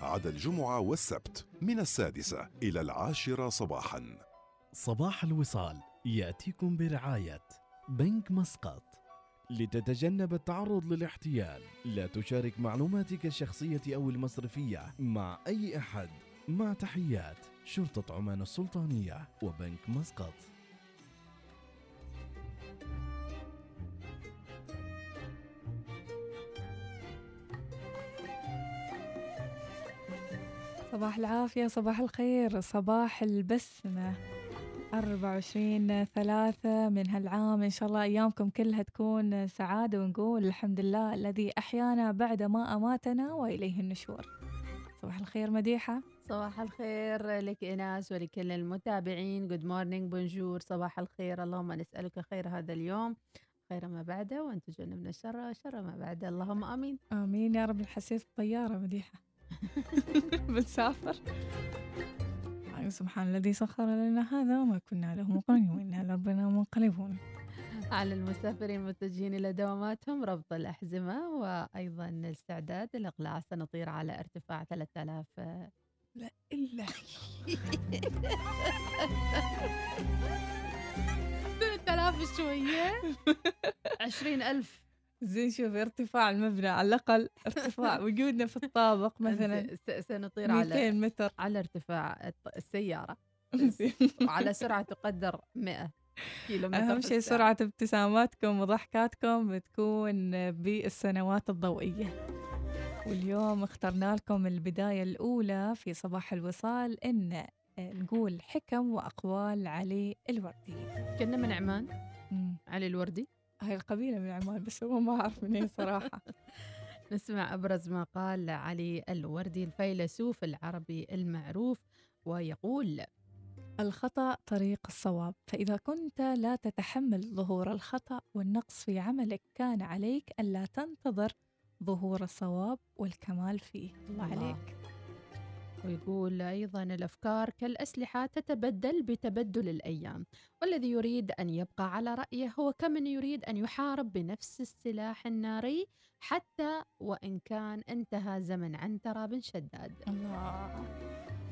عدا الجمعة والسبت من السادسة إلى العاشرة صباحا. صباح الوصال يأتيكم برعاية بنك مسقط. لتتجنب التعرض للاحتيال لا تشارك معلوماتك الشخصية أو المصرفية مع أي أحد. مع تحيات شرطة عمان السلطانية وبنك مسقط. صباح العافية صباح الخير. صباح البسمة. 24 ثلاثة من هالعام. إن شاء الله أيامكم كلها تكون سعادة ونقول الحمد لله الذي أحيانا بعد ما أماتنا وإليه النشور. صباح الخير مديحة. صباح الخير لك إناس ولكل المتابعين. good morning bonjour صباح الخير. اللهم نسألك خير هذا اليوم. خير ما بعده وأن تجنبنا الشر شر ما بعده. اللهم آمين. آمين. يا رب الحسيس الطيارة مديحة. بنسافر. يعني سبحان الذي سخر لنا هذا وما كنا له مقرنين وإنا لربنا منقلبون. على المسافرين المتجهين إلى دواماتهم ربط الأحزمة وأيضا الاستعداد للإقلاع سنطير على ارتفاع 3000 لا إلا 3000 شوية 20000 زين شوف ارتفاع المبنى على الأقل ارتفاع وجودنا في الطابق مثلا سنطير 200 على متر على ارتفاع زين. وعلى سرعة تقدر 100 كيلو متر أهم في شيء. سرعة ابتساماتكم وضحكاتكم بتكون بالسنوات الضوئية واليوم اخترنا لكم البداية الأولى في صباح الوصال إن نقول حكم وأقوال علي الوردي كنا من عمان. علي الوردي هاي القبيلة من عمان بس هو ما أعرف منين صراحة. نسمع أبرز ما قال علي الوردي الفيلسوف العربي المعروف ويقول الخطأ طريق الصواب فإذا كنت لا تتحمل ظهور الخطأ والنقص في عملك كان عليك ألا تنتظر ظهور الصواب والكمال فيه. الله الله. عليك. ويقول أيضا الأفكار كالأسلحة تتبدل بتبدل الأيام والذي يريد أن يبقى على رأيه هو كمن يريد أن يحارب بنفس السلاح الناري حتى وإن كان انتهى زمن عنترة شداد. الله.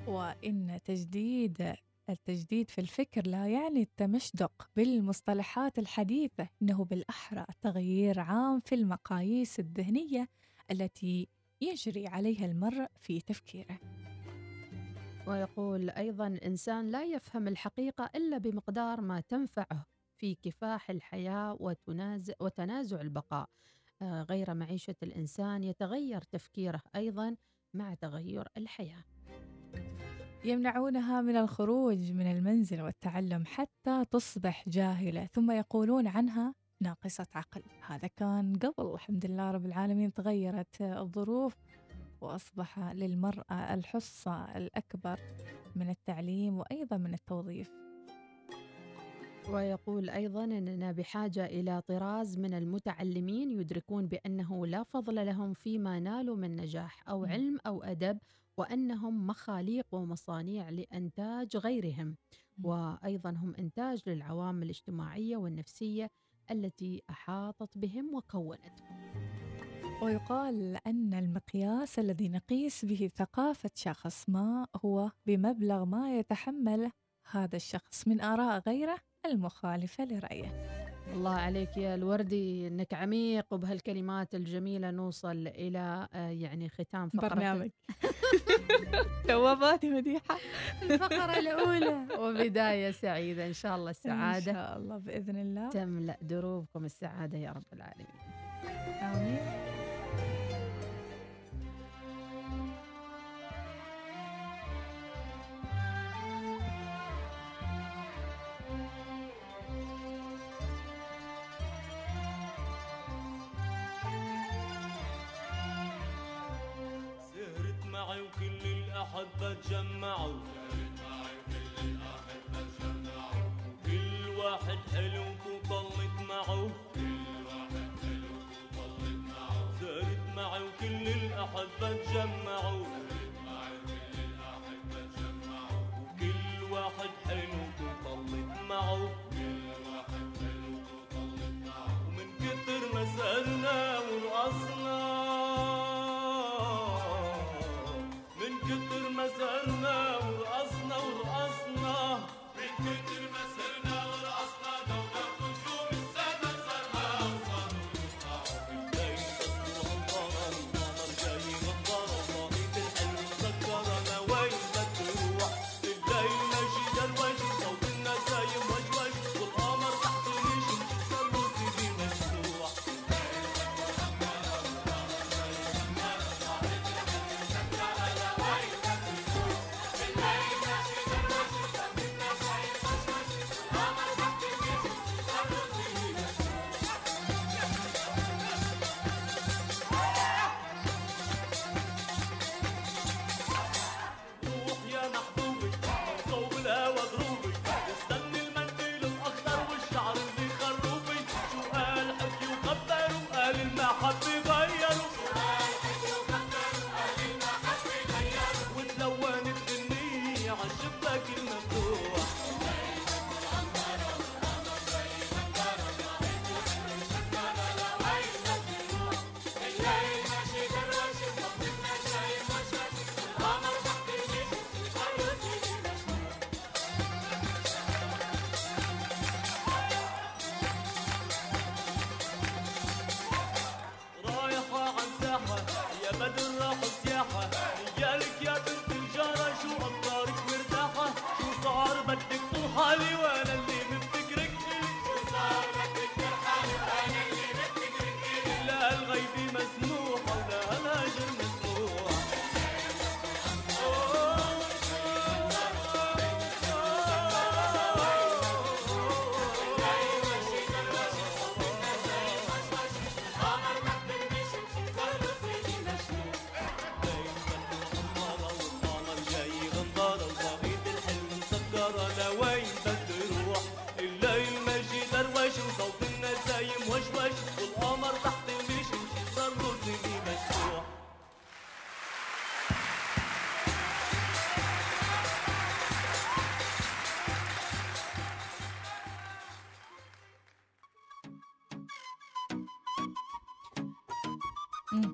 وإن تجديد التجديد في الفكر لا يعني التمشدق بالمصطلحات الحديثة إنه بالأحرى تغيير عام في المقاييس الذهنية التي يجري عليها المرء في تفكيره. ويقول أيضا الإنسان لا يفهم الحقيقة إلا بمقدار ما تنفعه في كفاح الحياة وتنازع, وتنازع البقاء. آه، غير معيشة الإنسان يتغير تفكيره أيضا مع تغير الحياة. يمنعونها من الخروج من المنزل والتعلم حتى تصبح جاهلة ثم يقولون عنها ناقصة عقل. هذا كان قبل. الحمد لله رب العالمين تغيرت الظروف. وأصبح للمرأة الحصة الأكبر من التعليم وأيضا من التوظيف ويقول أيضا أننا بحاجة إلى طراز من المتعلمين يدركون بأنه لا فضل لهم فيما نالوا من نجاح أو. علم أو أدب وأنهم مخاليق ومصانيع لإنتاج غيرهم. وأيضا هم إنتاج للعوامل الاجتماعية والنفسية التي أحاطت بهم وكونتهم ويقال أن المقياس الذي نقيس به ثقافة شخص ما هو بمبلغ ما يتحمله هذا الشخص من آراء غيره المخالفة لرأيه. الله عليك يا الوردي إنك عميق وبهالكلمات الجميلة نوصل إلى آه، يعني ختام فقره برنامج. توابات مديحة. الفقرة الأولى وبداية سعيدة إن شاء الله إن السعادة. شاء الله بإذن الله. تملأ دروبكم السعادة يا رب العالمين. آمين. الأحبة تجمعوا كل واحد حلو وطلت معه. سهرت معي وكل الأحبة تجمعوا وكل واحد حلو وطلت معه.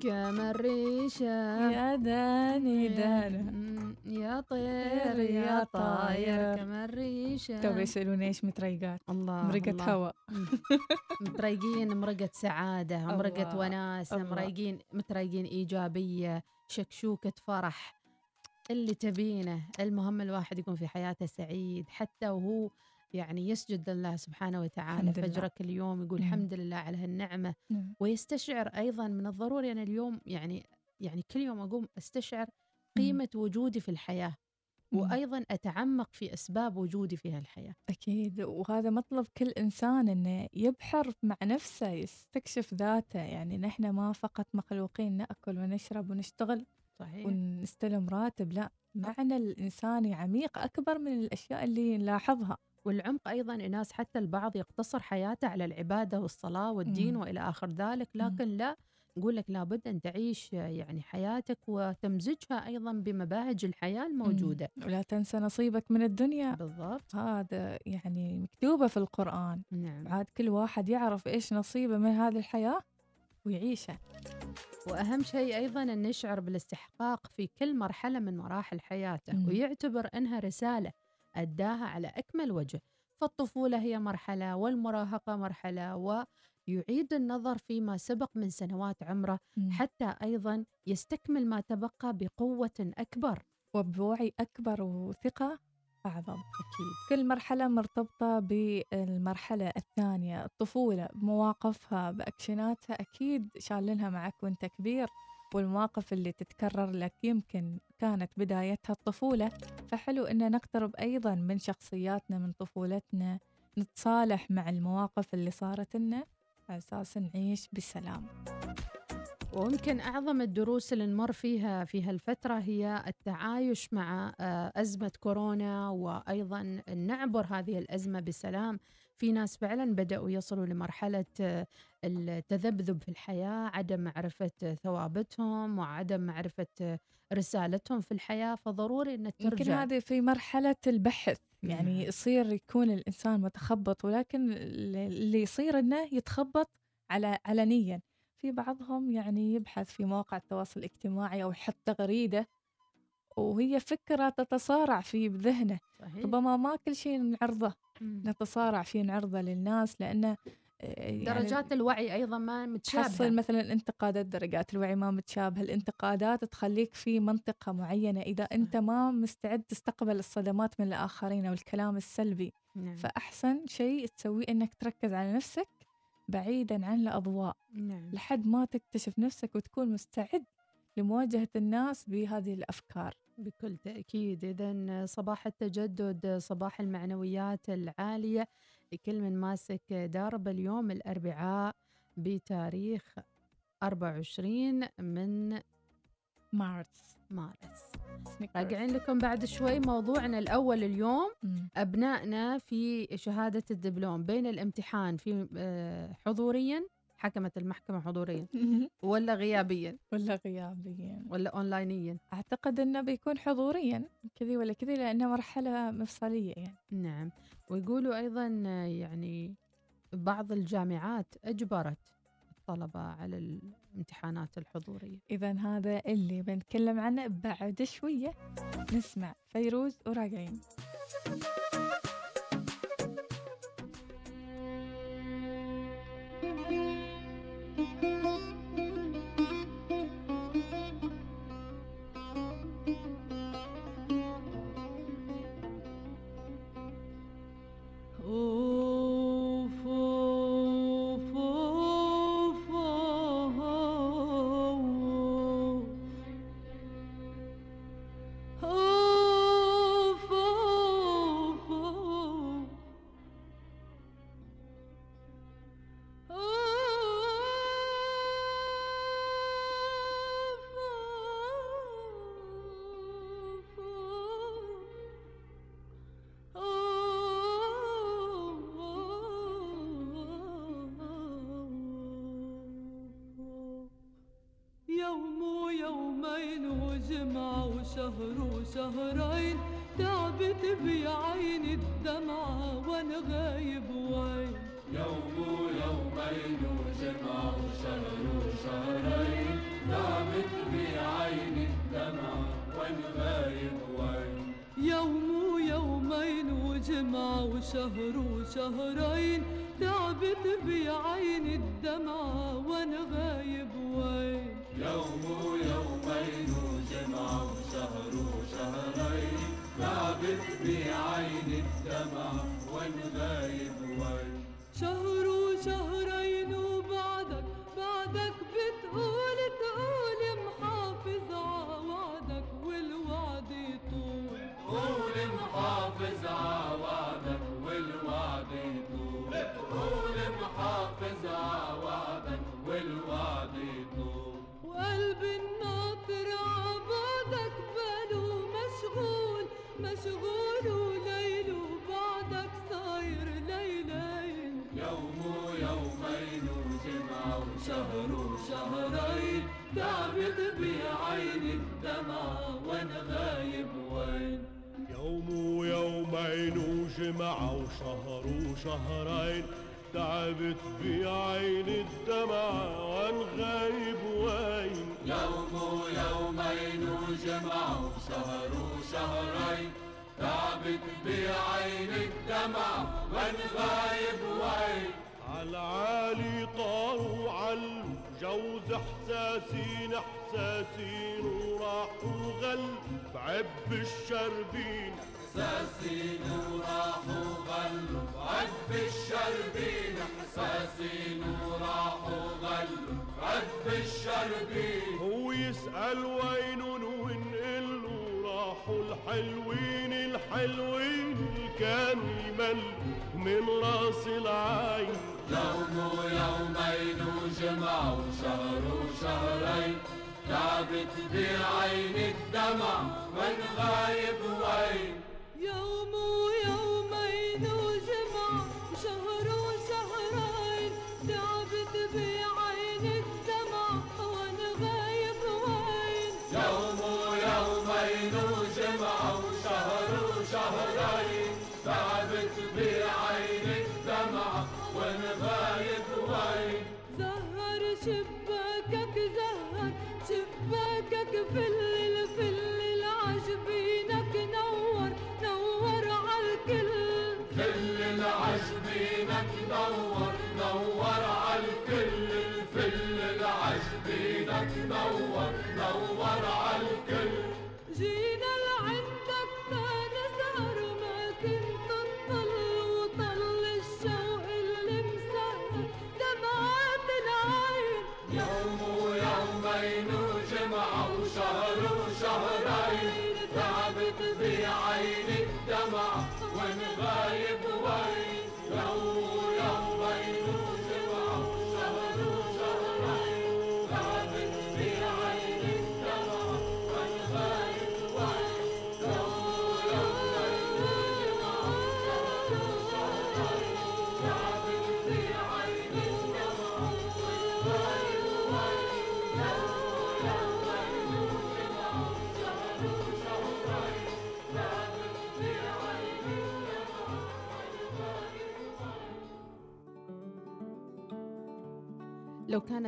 كما الريشة يا داني. دانا يا طير يا طاير كما الريشة تو بيسألوني إيش متريقات؟ الله مرقة الله. هوا. مم. متريقين مرقة سعادة مرقة وناسة. مريقين متريقين إيجابية شكشوكة فرح. اللي تبينه المهم الواحد يكون في حياته سعيد حتى وهو يعني يسجد لله سبحانه وتعالى. فجر كل يوم يقول مم. الحمد لله على هالنعمة. نعم. ويستشعر أيضا من الضروري أنا اليوم يعني يعني كل يوم أقوم أستشعر قيمة وجودي في الحياة. مم. وأيضا أتعمق في أسباب وجودي في هالحياة. أكيد. وهذا مطلب كل إنسان إنه يبحر مع نفسه يستكشف ذاته. يعني نحن ما فقط مخلوقين نأكل ونشرب ونشتغل صحيح. ونستلم راتب لا. معنى الإنساني عميق أكبر من الأشياء اللي نلاحظها. والعمق أيضا ناس حتى البعض يقتصر حياته على العبادة والصلاة والدين مم. وإلى آخر ذلك. مم. لكن لا نقول لك لابد أن تعيش يعني حياتك وتمزجها أيضا بمباهج الحياة الموجودة. ولا تنسى نصيبك من الدنيا. بالضبط. هذا يعني مكتوبة في القرآن. نعم. عاد كل واحد يعرف إيش نصيبه من هذه الحياة ويعيشه. وأهم شيء أيضا أن نشعر بالاستحقاق في كل مرحلة من مراحل حياته مم. ويعتبر إنها رسالة أداها على أكمل وجه. فالطفولة هي مرحلة والمراهقة مرحلة ويعيد النظر فيما سبق من سنوات عمره. حتى أيضا يستكمل ما تبقى بقوة أكبر. وبوعي أكبر وثقة أعظم. أكيد. كل مرحلة مرتبطة بالمرحلة الثانية. الطفولة بمواقفها بأكشناتها أكيد شالنها معك وأنت كبير. والمواقف اللي تتكرر لك يمكن كانت بدايتها الطفولة. فحلو إن نقترب أيضا من شخصياتنا من طفولتنا نتصالح مع المواقف اللي صارت لنا. على أساس نعيش بسلام. ويمكن أعظم الدروس اللي نمر فيها في هالفترة هي التعايش مع آه، أزمة كورونا وأيضا نعبر هذه الأزمة بسلام. في ناس فعلا بدأوا يصلوا لمرحلة آه، التذبذب في الحياة عدم معرفة ثوابتهم وعدم معرفة آه، رسالتهم في الحياة فضروري أن يمكن ترجع هذه في مرحلة البحث يعني نعم. يصير يكون الإنسان متخبط ولكن اللي يصير إنه يتخبط على علنيا في بعضهم يعني يبحث في مواقع التواصل الاجتماعي أو يحط تغريدة وهي فكرة تتصارع في بذهنه صحيح؟ ربما ما كل شيء نعرضه. نتصارع فيه نعرضه للناس لأنه آه، يعني درجات الوعي أيضا ما متشابهة تحصل مثلا انتقادات درجات الوعي ما متشابهة الانتقادات تخليك في منطقة معينة إذا أنت ما مستعد تستقبل الصدمات من الآخرين أو الكلام السلبي نعم. فأحسن شيء تسويه إنك تركز على نفسك بعيدا عن الأضواء نعم. لحد ما تكتشف نفسك وتكون مستعد لمواجهة الناس بهذه الأفكار بكل تأكيد إذا صباح التجدد صباح المعنويات العالية لكل من ماسك درب اليوم الأربعاء بتاريخ 24 من مارس مارس. راجعين لكم بعد شوي موضوعنا الأول اليوم مم. أبنائنا في شهادة الدبلوم بين الامتحان في آه، حضوريا حكمت المحكمة حضوريا. ولا غيابيا. ولا غيابيا. ولا أونلاينيا. أعتقد إنه بيكون حضوريا. كذي ولا كذي لأنه مرحلة مفصلية يعني. نعم. ويقولوا أيضا يعني بعض الجامعات أجبرت الطلبة على الامتحانات الحضورية. إذا هذا اللي بنتكلم عنه. بعد شوية نسمع فيروز وراجعين وشهر وشهر وشهرين تعبت بعين الدمعة وان غايب وين. يوم ويومين وجمعة وشهر وشهرين تعبت بعين الدمع وين غايب وين. عالعالي طاروا علوا جوز إحساسين إحساسين وراحوا غل بعب الشربين. حساسين وراحوا غلوا عد الشربين حساسين وراحوا غلوا عد الشربين هو يسأل وين ونقل له راحوا الحلوين الحلوين كانوا يملوا من راس العين. يوم ويومين وجمعة وشهر وشهرين تعبت بعين الدمع وين غايب وين. يوم ويومين وجمعة وشهر وشهرين تعبت بعين الدمع غايب وين. يوم ويومين وجمعة وشهر وشهرين تعبت بعين الدمع وين غايب وين. زهر شباكك زهر شباكك فل فل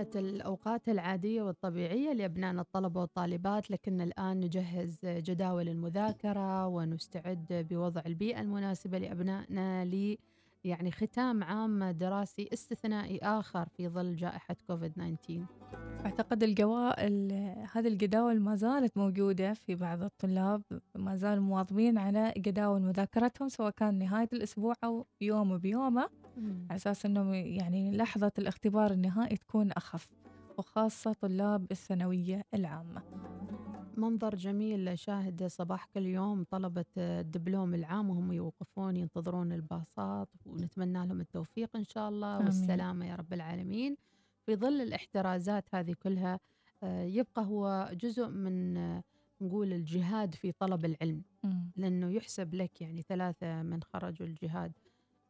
كانت الأوقات العادية والطبيعية لأبنائنا الطلبة والطالبات لكن الآن نجهز جداول المذاكرة ونستعد بوضع البيئة المناسبة لأبنائنا ل يعني ختام عام دراسي استثنائي آخر في ظل جائحة كوفيد 19 أعتقد الجوا ال- هذه الجداول ما زالت موجودة في بعض الطلاب ما زالوا مواظبين على جداول مذاكرتهم سواء كان نهاية الأسبوع أو يوم بيومه. على أساس أنه يعني لحظة الاختبار النهائي تكون أخف وخاصة طلاب الثانوية العامة. منظر جميل شاهد صباح كل يوم طلبة الدبلوم العام وهم يوقفون ينتظرون الباصات ونتمنى لهم التوفيق إن شاء الله آمين. والسلامة يا رب العالمين. في ظل الاحترازات هذه كلها آه، يبقى هو جزء من آه، نقول الجهاد في طلب العلم. لأنه يحسب لك يعني ثلاثة من خرجوا الجهاد.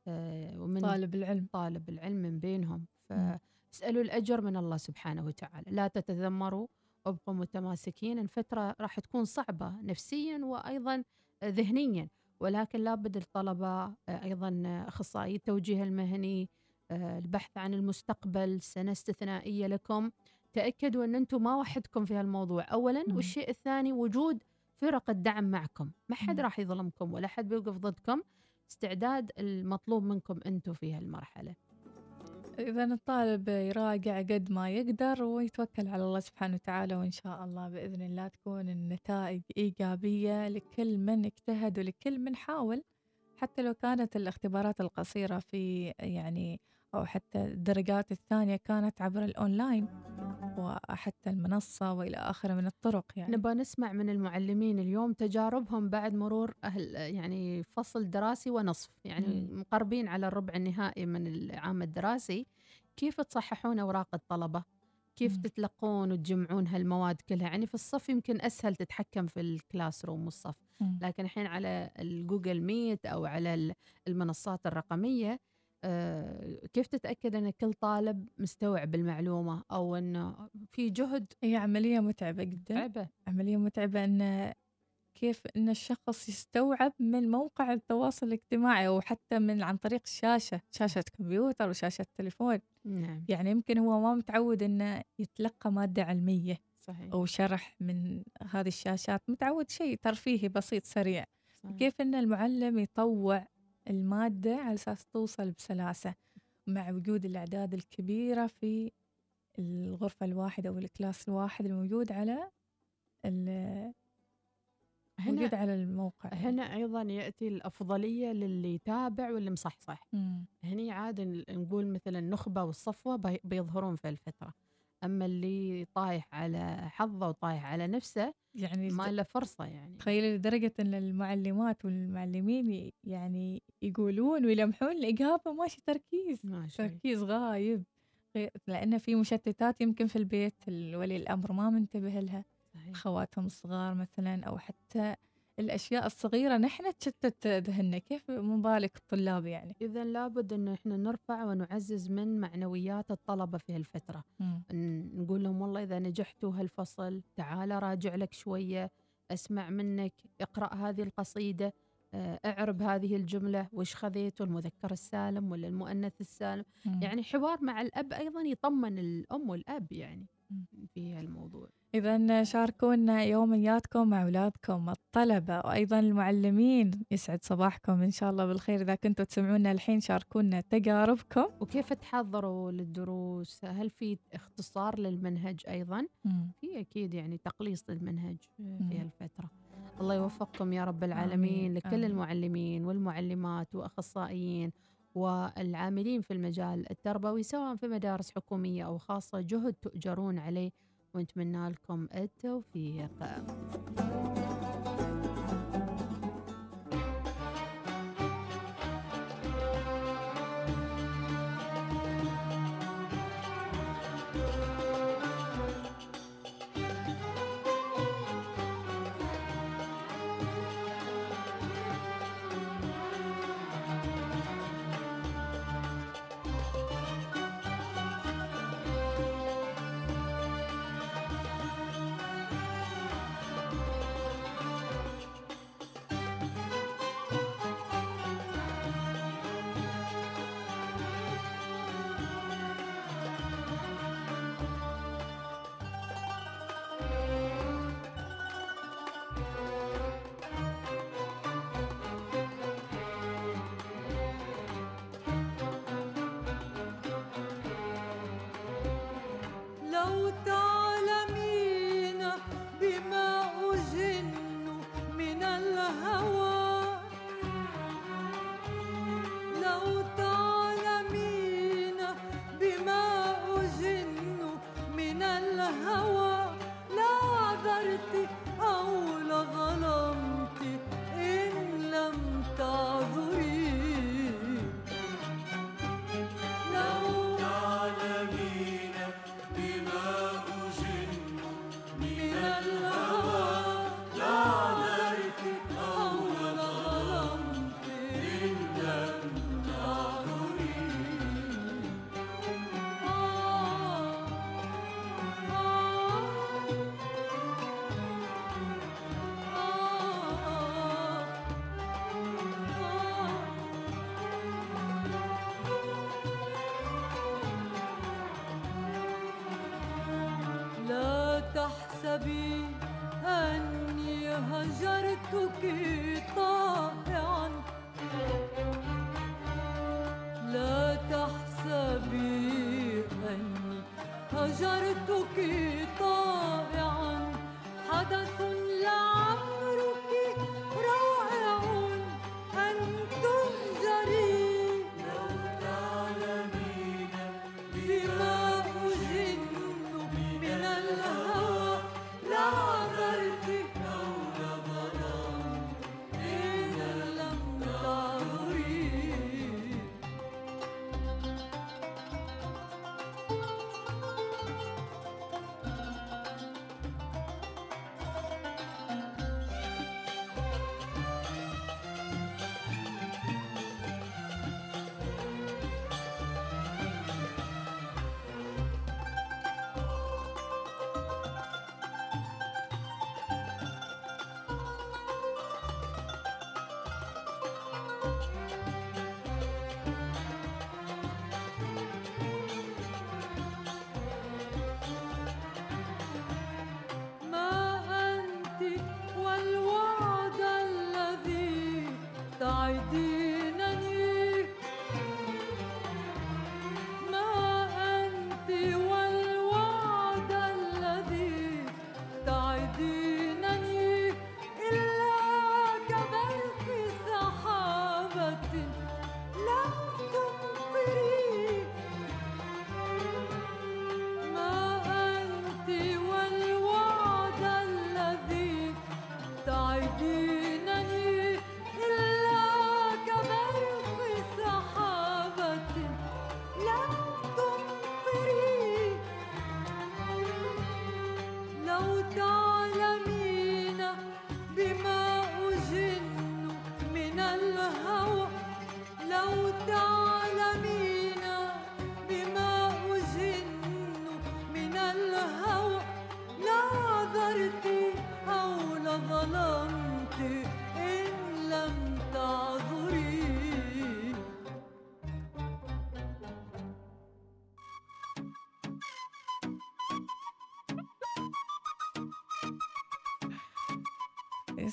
ومن طالب العلم. طالب العلم من بينهم. فاسألوا الأجر من الله سبحانه وتعالى. لا تتذمروا وابقوا متماسكين. الفترة راح تكون صعبة نفسيا وأيضا ذهنيا ولكن لابد الطلبة أيضا أخصائي التوجيه المهني آه، البحث عن المستقبل سنة استثنائية لكم. تأكدوا أن أنتم ما وحدكم في هالموضوع. أولا مم. والشيء الثاني وجود فرق الدعم معكم. ما حد. راح يظلمكم ولا حد بيوقف ضدكم. استعداد المطلوب منكم أنتم في هالمرحلة. إذا الطالب يراجع قد ما يقدر ويتوكل على الله سبحانه وتعالى وإن شاء الله بإذن الله تكون النتائج إيجابية لكل من اجتهد ولكل من حاول حتى لو كانت الاختبارات القصيرة في يعني أو حتى الدرجات الثانية كانت عبر الأونلاين وحتى المنصة وإلى آخره من الطرق يعني نبغى نسمع من المعلمين اليوم تجاربهم بعد مرور أهل يعني فصل دراسي ونصف يعني. مقربين على الربع النهائي من العام الدراسي كيف تصححون أوراق الطلبة كيف. تتلقون وتجمعون هالمواد كلها يعني في الصف يمكن أسهل تتحكم في ال classroom والصف. لكن الحين على ال Google Meet أو على ال- المنصات الرقمية كيف تتأكد أن كل طالب مستوعب المعلومة أو أنه في جهد؟ هي عملية متعبة جدا. تعبه عملية متعبة أن كيف أن الشخص يستوعب من موقع التواصل الاجتماعي أو حتى من عن طريق الشاشة شاشة كمبيوتر وشاشة تليفون. نعم. يعني يمكن هو ما متعود أنه يتلقى مادة علمية صحيح. أو شرح من هذه الشاشات متعود شيء ترفيهي بسيط سريع. صحيح. كيف أن المعلم يطوع المادة على أساس توصل بسلاسة مع وجود الأعداد الكبيرة في الغرفة الواحدة أو الكلاس الواحد الموجود على ال- موجود هنا على الموقع. هنا أيضا يأتي الأفضلية للي يتابع واللي مصحصح. هني عاد نقول مثلا النخبه والصفوة بي- بيظهرون في الفترة أما اللي طايح على حظه وطايح على نفسه يعني ما له فرصة يعني تخيلي لدرجة أن المعلمات والمعلمين يعني يقولون ويلمحون الإجابة ماشي تركيز ما شاء الله. تركيز غايب لأن في مشتتات يمكن في البيت ولي الأمر ما منتبه لها صحيح. أخواتهم الصغار مثلا أو حتى الأشياء الصغيرة نحن تشتت ذهننا. كيف من بالك الطلاب يعني؟ إذا لابد ان إحنا نرفع ونعزز من معنويات الطلبة في هالفترة. ن- نقول لهم والله إذا نجحتوا هالفصل تعال راجع لك شوية أسمع منك اقرأ هذه القصيدة آه، أعرب هذه الجملة وش خذيته المذكر السالم ولا المؤنث السالم. مم. يعني حوار مع الأب أيضا يطمن الأم والأب يعني. في هالموضوع. إذا شاركونا يومياتكم مع أولادكم الطلبة وأيضا المعلمين. يسعد صباحكم إن شاء الله بالخير. إذا كنتوا تسمعونا الحين شاركونا تجاربكم. وكيف تحضروا للدروس؟ هل في اختصار للمنهج أيضا؟ في أكيد يعني تقليص للمنهج في مم. هالفترة. الله يوفقكم يا رب العالمين آمين، لكل آمين. المعلمين والمعلمات وأخصائيين والعاملين في المجال التربوي سواء في مدارس حكومية أو خاصة جهد تؤجرون عليه ونتمنى لكم التوفيق.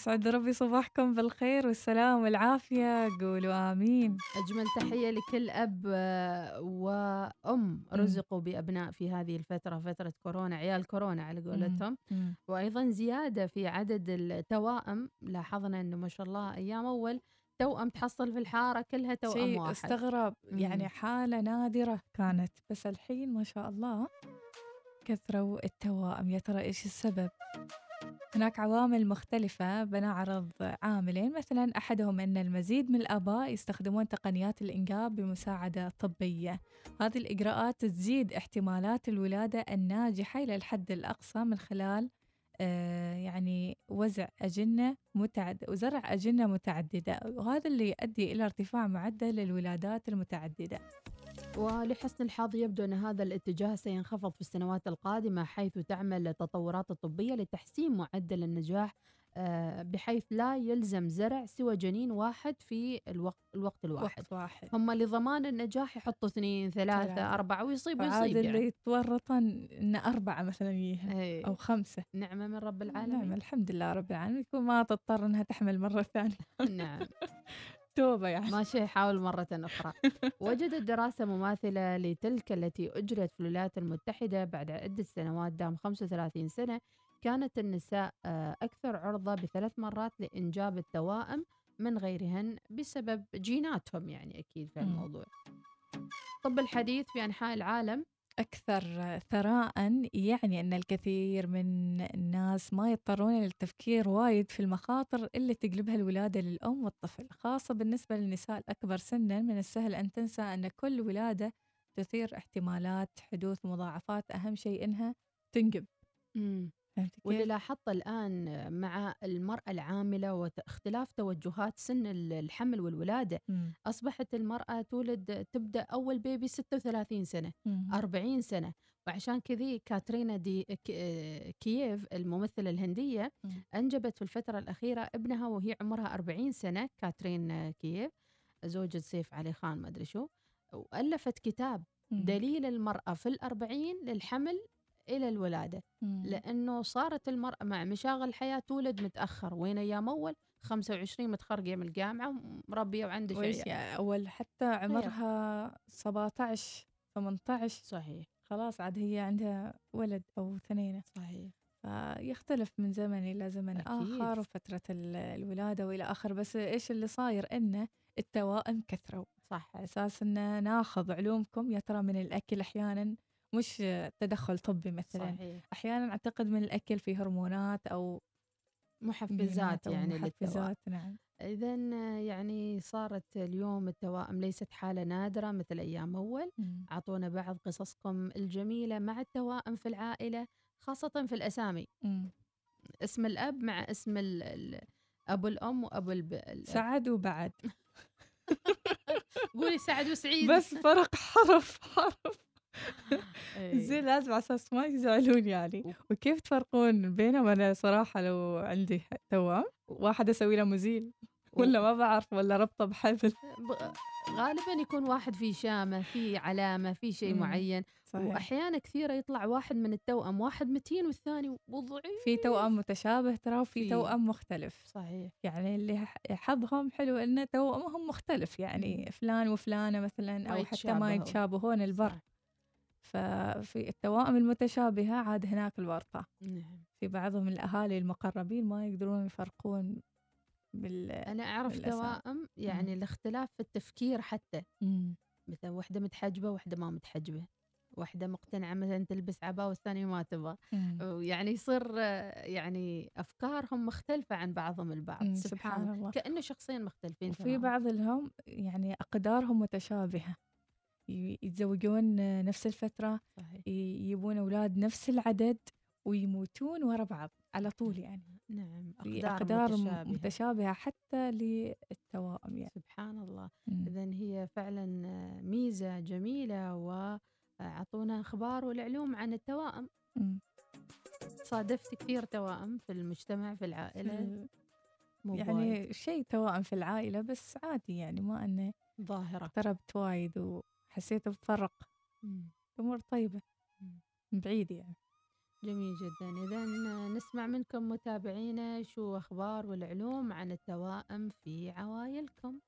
يسعد ربي صباحكم بالخير والسلام والعافية. قولوا آمين. أجمل تحية لكل أب آه، وأم رزقوا بأبناء في هذه الفترة فترة كورونا عيال كورونا على قولتهم. وأيضا زيادة في عدد التوائم. لاحظنا أنه ما شاء الله أيام أول توأم تحصل في الحارة كلها توأم شيء واحد. استغرب. يعني. حالة نادرة كانت بس الحين ما شاء الله كثروا التوائم. يا ترى إيش السبب؟ هناك عوامل مختلفة بنعرض عاملين مثلا أحدهم أن المزيد من الآباء يستخدمون تقنيات الإنجاب بمساعدة طبية. هذه الإجراءات تزيد احتمالات الولادة الناجحة إلى الحد الأقصى من خلال آه، يعني وزع أجنة متعددة وزرع أجنة متعددة. وهذا اللي يؤدي إلى ارتفاع معدل الولادات المتعددة. ولحسن الحظ يبدو أن هذا الاتجاه سينخفض في السنوات القادمة حيث تعمل التطورات الطبية لتحسين معدل النجاح آه، بحيث لا يلزم زرع سوى جنين واحد في الوقت, الوقت الواحد. وقت واحد. هم لضمان النجاح يحطوا اثنين ثلاثة ثلاثة. أربعة ويصيب ويصيب اللي يعني. يتورطن إن أربعة مثلا إيه. أو خمسة. نعمة من رب نعم العالمين. الحمد لله رب العالمين. يكون ما تضطر إنها تحمل مرة ثانية. نعم. توبة يعني. ماشي يحاول مرة أخرى. وجدت دراسة مماثلة لتلك التي أجرت في الولايات المتحدة بعد عدة سنوات دام 35 سنة. كانت النساء آه، أكثر عرضة بثلاث مرات لإنجاب التوائم من غيرهن بسبب جيناتهم يعني أكيد في. الموضوع. طب الحديث في أنحاء العالم أكثر ثراء يعني أن الكثير من الناس ما يضطرون إلى التفكير وايد في المخاطر اللي تجلبها الولادة للأم والطفل خاصة بالنسبة للنساء الأكبر سنا من السهل أن تنسى أن كل ولادة تثير احتمالات حدوث مضاعفات أهم شيء إنها تنجب فهمتي واللي؟ لاحظته الآن مع المرأة العاملة واختلاف توجهات سن ال- الحمل والولادة مم. أصبحت المرأة تولد تبدأ أول بيبي 36 سنة مم. 40 سنة وعشان كذي كاترينا دي كييف الممثلة الهندية مم. أنجبت في الفترة الأخيرة ابنها وهي عمرها 40 سنة كاترين كييف زوجة سيف علي خان ما أدري شو وألفت كتاب. دليل المرأة في الأربعين للحمل إلى الولادة. مم. لأنه صارت المرأة مع مشاغل الحياة تولد متأخر. وين أيام أول؟ 25 متخرجة من الجامعة ومربيه وعندها عيال يعني أول؟ حتى عمرها 17 18 صحيح. خلاص عاد هي عندها ولد أو اثنين. صحيح. فيختلف من زمن إلى زمن أكيد. آخر وفترة ال- الولادة وإلى آخر. بس إيش اللي صاير؟ إنه التوائم كثروا. صح. أساس إن ناخذ علومكم يا ترى من الأكل أحيانا مش تدخل طبي مثلا صحيح أحيانا أعتقد من الأكل في هرمونات أو محفزات أو يعني محفزات نعم اذا يعني صارت اليوم التوائم ليست حالة نادرة مثل أيام أول. أعطونا بعض قصصكم الجميلة مع التوائم في العائلة خاصة في الأسامي مم. اسم الأب مع اسم ال ال أبو الأم وأبو الب... الأب. سعد وبعد قولي سعد وسعيد بس فرق حرف حرف. زين لازم على أساس ما يزعلون يعني. وكيف تفرقون بينهم؟ أنا صراحة لو عندي توام واحد أسوي له مزيل. ولا ما بعرف ولا ربطه بحبل. غالبا يكون واحد في شامة في علامة في شيء. معين. صحيح. واحيانا كثيرة يطلع واحد من التوأم واحد متين والثاني وضعيف. في توأم متشابه ترى وفي في. توأم مختلف. صحيح. يعني اللي حظهم حلو ان توأمهم مختلف. يعني فلان وفلانة مثلا أو حتى ما. يتشابهون البر. صح. ففي التوائم المتشابهة عاد هناك الورطة نعم في بعضهم الأهالي المقربين ما يقدرون يفرقون بال أنا أعرف للأسف. توائم يعني الاختلاف في التفكير حتى مم. مثلا واحدة متحجبة واحدة ما متحجبة واحدة مقتنعة مثلا تلبس عباءه والثانية ما تبغى مم. ويعني يصير يعني أفكارهم مختلفة عن بعضهم البعض مم، سبحان سبحان الله. كأنه شخصين مختلفين وفي تماماً. بعض لهم يعني أقدارهم متشابهة يتزوجون نفس الفترة صحيح. يبون أولاد نفس العدد ويموتون ورا بعض على طول يعني. نعم. في أقدار, أقدار متشابهة. متشابهة حتى للتوائم يعني. سبحان الله. اذا هي فعلا ميزة جميلة وأعطونا أخبار والعلوم عن التوائم. مم. صادفت كثير توائم في المجتمع في العائلة. ال- مو وايد. يعني شيء توائم في العائلة بس عادي يعني ما أنه ظاهرة. اقتربت وايد وحسيت بفرق. مم. أمور طيبة. مم. من بعيد يعني. جميل جدا. إذا نسمع منكم متابعينا شو أخبار والعلوم عن التوائم في عوائلكم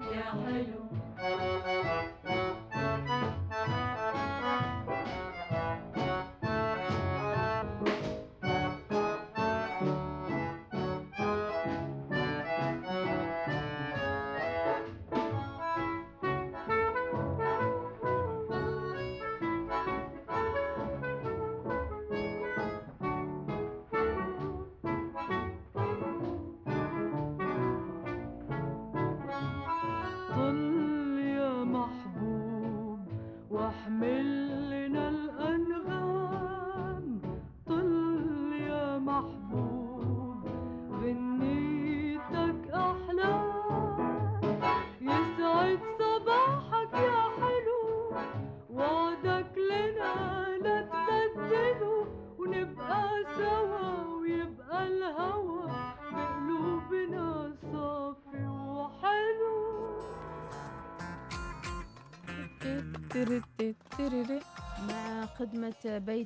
يا حلو.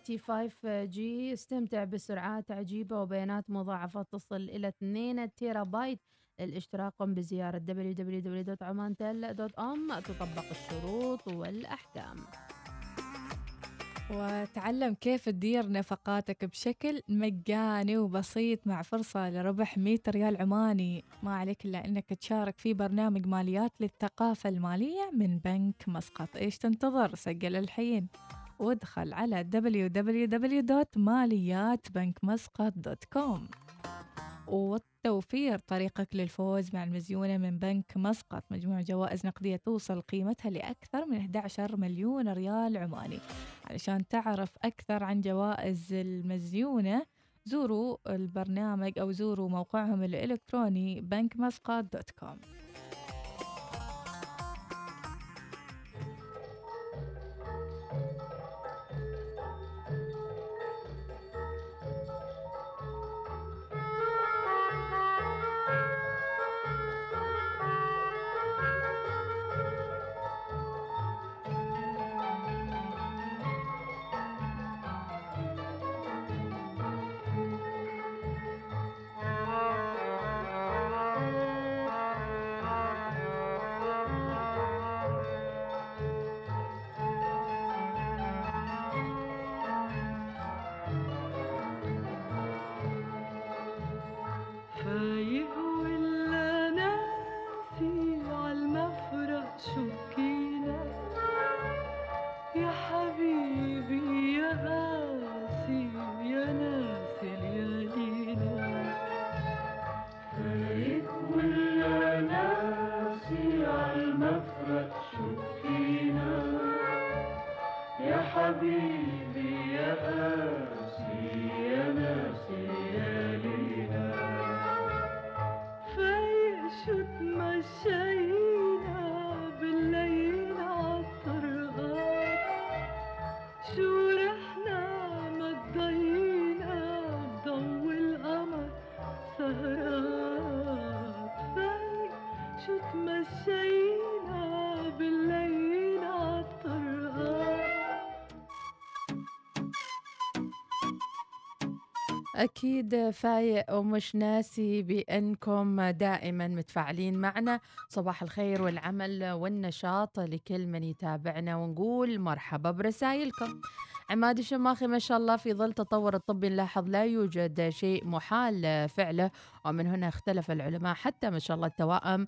تي 5 G استمتع بسرعات عجيبة وبيانات مضاعفة تصل إلى 2 تيرا بايت للاشتراك قم بزيارة www.omantel.com تطبق الشروط والأحكام. وتعلم كيف تدير نفقاتك بشكل مجاني وبسيط مع فرصة لربح 100 ريال عماني. ما عليك إلا أنك تشارك في برنامج ماليات للثقافة المالية من بنك مسقط. إيش تنتظر؟ سجل الحين. وادخل على www.مالياتبنكمسقط.com والتوفير طريقك للفوز مع المزيونة من بنك مسقط. مجموع جوائز نقدية توصل قيمتها لأكثر من 11 مليون ريال عماني. علشان تعرف أكثر عن جوائز المزيونة زوروا البرنامج أو زوروا موقعهم الإلكتروني بنكمسقط أكيد فايق ومش ناسي بأنكم دائما متفاعلين معنا. صباح الخير والعمل والنشاط لكل من يتابعنا ونقول مرحبا برسائلكم. عماد الشماخي ما شاء الله في ظل تطور الطب نلاحظ لا يوجد شيء محال فعله ومن هنا اختلف العلماء حتى ما شاء الله التوائم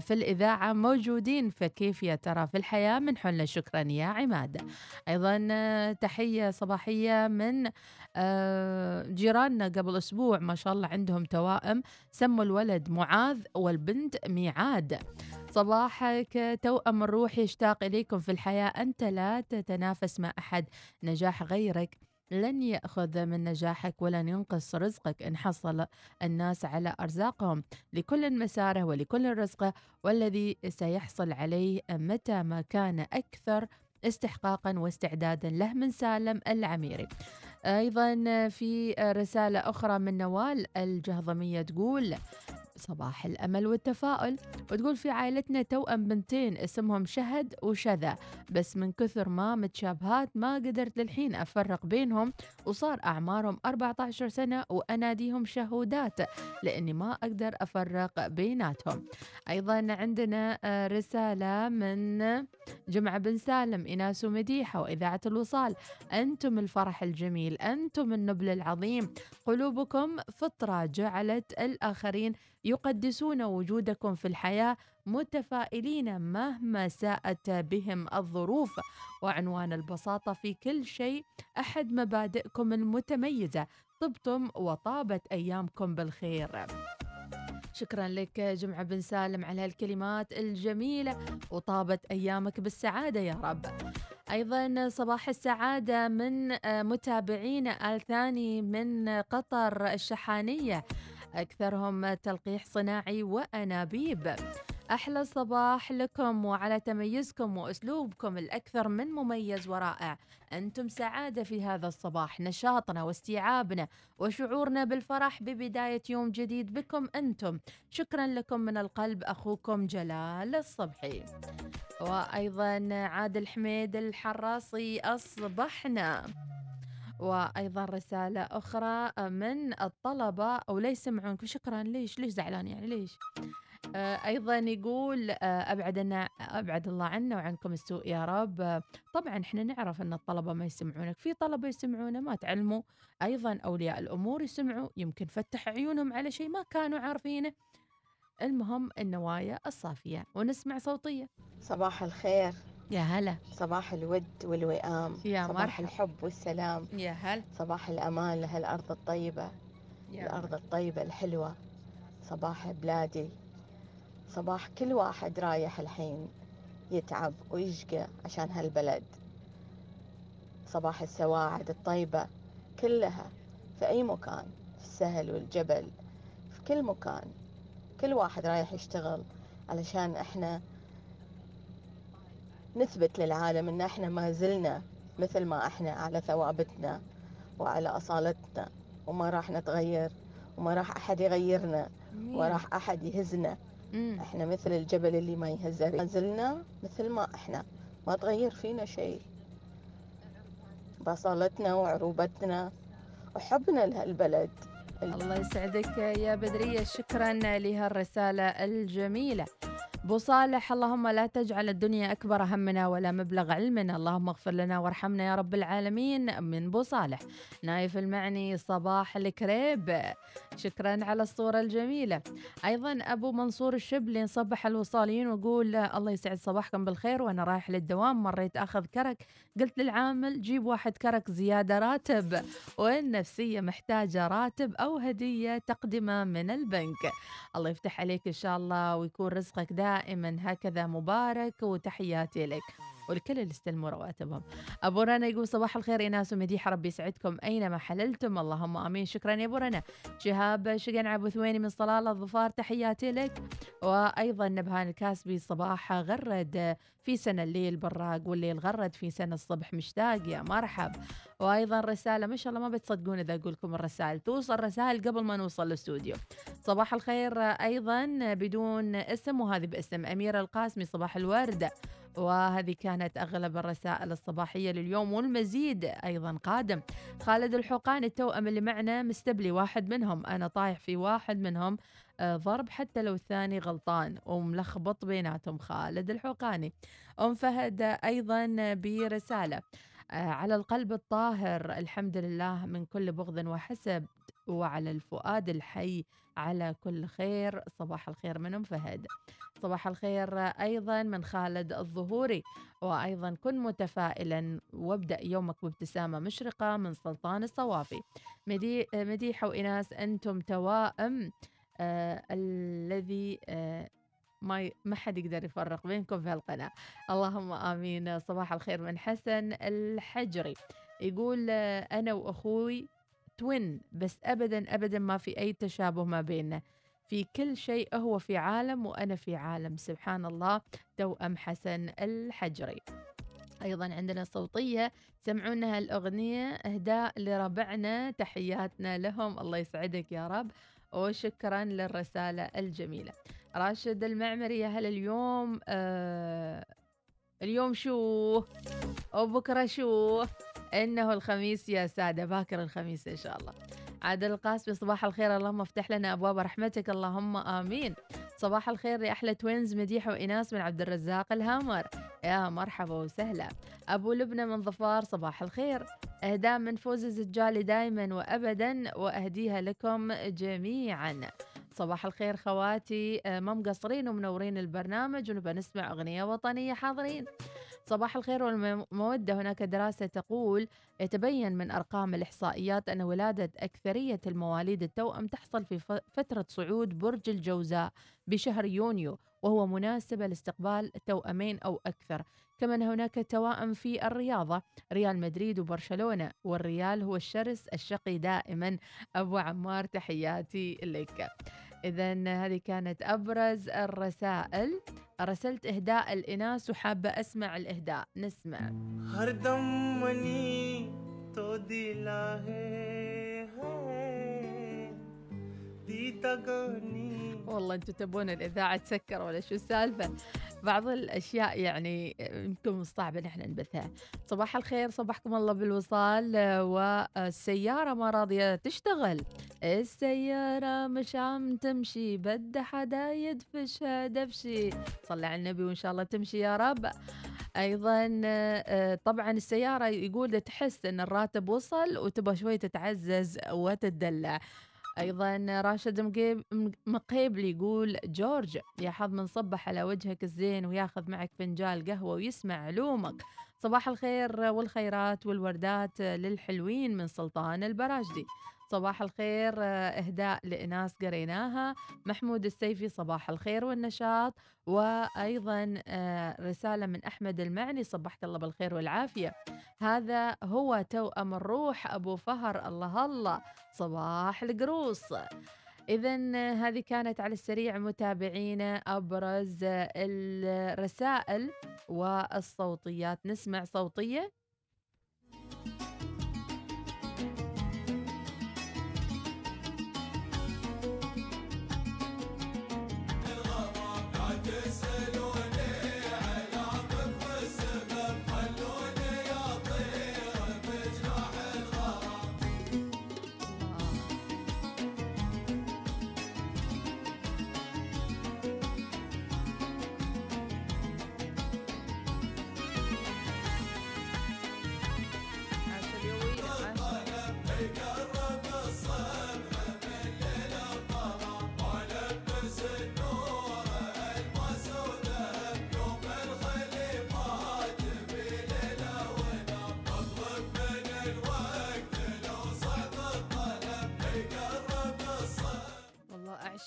في الإذاعة موجودين فكيف يا ترى في الحياة من حلنا شكرا يا عماد. أيضا تحية صباحية من آه، جيراننا. قبل أسبوع ما شاء الله عندهم توائم. سموا الولد معاذ والبنت ميعاد. صباحك توأم الروح يشتاق إليكم في الحياة. أنت لا تتنافس مع أحد. نجاح غيرك. لن يأخذ من نجاحك ولن ينقص رزقك. إن حصل الناس على أرزاقهم لكل مساره ولكل رزقه والذي سيحصل عليه متى ما كان أكثر استحقاقا واستعدادا له من سالم العميري. أيضا في رسالة أخرى من نوال الجهضمية تقول صباح الأمل والتفاؤل. وتقول في عائلتنا توأم بنتين اسمهم شهد وشذا. بس من كثر ما متشابهات ما قدرت للحين أفرق بينهم. وصار أعمارهم 14 سنة وأناديهم شهودات لأني ما أقدر أفرق بيناتهم. أيضا عندنا آه، رسالة من جمعة بن سالم إناس ومديحة وإذاعة الوصال. أنتم الفرح الجميل أنتم النبل العظيم. قلوبكم فطرة جعلت الآخرين يقدسون وجودكم في الحياة متفائلين مهما ساءت بهم الظروف. وعنوان البساطة في كل شيء أحد مبادئكم المتميزة. طبتم وطابت أيامكم بالخير. شكرا لك جمعة بن سالم على هالكلمات الجميلة وطابت أيامك بالسعادة يا رب. أيضا صباح السعادة من متابعينا آل ثاني من قطر الشحانية. أكثرهم تلقيح صناعي وأنابيب. أحلى صباح لكم وعلى تميزكم وأسلوبكم الأكثر من مميز ورائع. أنتم سعادة في هذا الصباح نشاطنا واستيعابنا وشعورنا بالفرح ببداية يوم جديد بكم أنتم. شكرا لكم من القلب أخوكم جلال الصبحي. وأيضا عادل حميد الحراصي أصبحنا. وأيضا رسالة أخرى من الطلبة أو لا يسمعونكم شكرا ليش؟ ليش زعلان يعني؟ ليش؟ آه، أيضا يقول آه، ابعدنا أبعد الله عنا وعنكم السوء يا رب. طبعا إحنا نعرف أن الطلبة ما يسمعونك. في طلبة يسمعونا ما تعلموا. أيضا أولياء الأمور يسمعوا. يمكن فتح عيونهم على شيء ما كانوا عارفينه. المهم النوايا الصافية ونسمع صوتية. صباح الخير. يا هلا. صباح الود والوئام يا صباح مرحبا. الحب والسلام. يا هلا. صباح الأمان لهالأرض الطيبة يا الأرض الطيبة الحلوة. صباح بلادي. صباح كل واحد رايح الحين يتعب ويشقى عشان هالبلد. صباح السواعد الطيبة كلها في أي مكان في السهل والجبل في كل مكان. كل واحد رايح يشتغل علشان إحنا نثبت للعالم إن إحنا ما زلنا مثل ما إحنا على ثوابتنا وعلى أصالتنا وما راح نتغير وما راح أحد يغيرنا وراح أحد يهزنا. مم. إحنا مثل الجبل اللي ما يهز. ما زلنا مثل ما إحنا. ما تغير فينا شيء. بأصالتنا وعروبتنا وحبنا لهالبلد. الله يسعدك يا بدرية. شكرا لهالرسالة الجميلة. بو صالح اللهم لا تجعل الدنيا أكبر همنا ولا مبلغ علمنا. اللهم اغفر لنا وارحمنا يا رب العالمين من بو صالح نايف المعني صباح الكريب. شكرا على الصورة الجميلة. أيضا أبو منصور الشبلي نصبح الوصاليين ويقول الله يسعد صباحكم بالخير وأنا رايح للدوام مريت أخذ كرك. قلت للعامل جيب واحد كرك زيادة راتب والنفسية محتاجة راتب أو هدية تقدمة من البنك. الله يفتح عليك إن شاء الله ويكون رزقك دائما هكذا مبارك وتحياتي لك. والكل اللي استلموا رواتبهم. أبو رنا يقول صباح الخير ايناس ومديحة ربي يسعدكم أينما حللتم. اللهم آمين. شكرا يا أبو رنا. شهاب شقن أبو ثويني من صلالة الظفار تحياتي لك. وأيضا نبهان الكاسبي صباح غرد في سنة الليل براق والليل غرد في سنة الصبح مشتاق. يا مرحب. وأيضا رسالة ما شاء الله ما بتصدقون إذا أقول لكم الرسائل. توصل رسائل قبل ما نوصل الاستوديو صباح الخير أيضا بدون اسم وهذه باسم اميره القاسمي صباح الورد. وهذه كانت أغلب الرسائل الصباحية لليوم والمزيد أيضا قادم. خالد الحوقاني التوأم اللي معنا مستبلي واحد منهم. أنا طايح في واحد منهم. آه، ضرب حتى لو الثاني غلطان وملخبط بيناتهم. خالد الحوقاني أم فهد أيضا برسالة. آه، على القلب الطاهر الحمد لله من كل بغض وحسد وعلى الفؤاد الحي على كل خير صباح الخير من ام فهد. صباح الخير أيضا من خالد الظهوري وأيضا كن متفائلا وابدأ يومك بابتسامة مشرقة من سلطان الصوافي. مدي- مديحة وإناس أنتم توائم. آه الذي آه ما حد يقدر يفرق بينكم في هالقناة. اللهم آمين. صباح الخير من حسن الحجري. يقول آه، أنا وأخوي توين بس ابدا ابدا ما في أي تشابه ما بيننا. في كل شيء هو في عالم وأنا في عالم. سبحان الله توأم حسن الحجري. أيضا عندنا صوتية سمعونا هالأغنية أهداء لربعنا تحياتنا لهم. الله يسعدك يا رب وشكرا للرسالة الجميلة. راشد المعمري يا هلا اليوم آه اليوم شو؟ وبكره شو؟ إنه الخميس يا سادة باكر الخميس إن شاء الله. عادل القاسمي صباح الخير اللهم افتح لنا أبواب رحمتك اللهم آمين. صباح الخير يا أحلى توينز مديحه وإناس من عبد الرزاق الهامر. يا مرحبا وسهلا. أبو لبنى من ظفار صباح الخير. إهداء من فوز الزجالي دائما وابدا وأهديها لكم جميعا. صباح الخير خواتي آه، ما مقصرين ومنورين البرنامج ونبى نسمع أغنية وطنية حاضرين. صباح الخير والمودة هناك دراسة تقول يتبين من أرقام الإحصائيات أن ولادة أكثرية المواليد التوأم تحصل في فترة صعود برج الجوزاء بشهر يونيو وهو مناسبة لاستقبال توأمين أو أكثر. كمان هناك توائم في الرياضة ريال مدريد وبرشلونة والريال هو الشرس الشقي دائما. أبو عمار تحياتي لك. إذا هذه كانت أبرز الرسائل رسلت إهداء الإناث وحابة أسمع الإهداء نسمع हरदम मनी तो दिला है ودي تغني والله أنتم تبون الإذاعة تسكر ولا شو السالفة؟ بعض الأشياء يعني يمكن صعب إن إحنا نبثها صباح الخير صباحكم الله بالوصال. والسيارة ما راضية تشتغل. السيارة مش عم تمشي بدها حدا يدفشها دفشي. صلي على النبي وإن شاء الله تمشي يا رب. أيضا آه، طبعا السيارة يقول تحس أن الراتب وصل وتبغى شوي تتعزز وتتدلع. أيضا راشد مقيب يقول جورج يا حظ من صبح على وجهك الزين وياخذ معك فنجال قهوة ويسمع علومك. صباح الخير والخيرات والوردات للحلوين من سلطان البراجدي صباح الخير إهداء لإناس قريناها. محمود السيفي صباح الخير والنشاط. وأيضا آه، رسالة من أحمد المعني صبحت الله بالخير والعافية. هذا هو توأم الروح أبو فهر الله الله. صباح القروص. إذا هذه كانت على السريع متابعينا أبرز الرسائل والصوتيات. نسمع صوتية.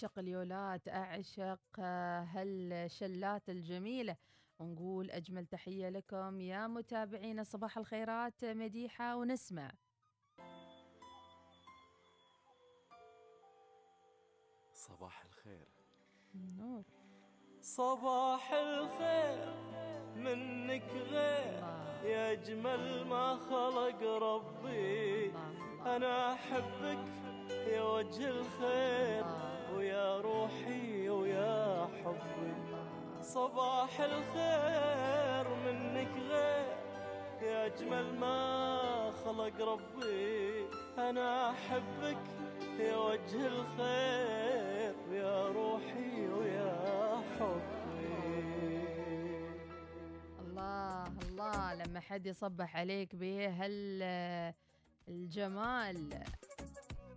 أعشق اليولات أعشق آه، هالشلات الجميلة. ونقول أجمل تحية لكم يا متابعينا صباح الخيرات مديحة ونسمع. صباح الخير. نور. صباح الخير منك غير. يا أجمل ما خلق ربي. أنا أحبك يا وجه الخير. ويا روحي ويا حبي صباح الخير منك غير. يا أجمل ما خلق ربي أنا أحبك. يا وجه الخير يا روحي ويا حبي. الله الله لما حد يصبح عليك بهال الجمال.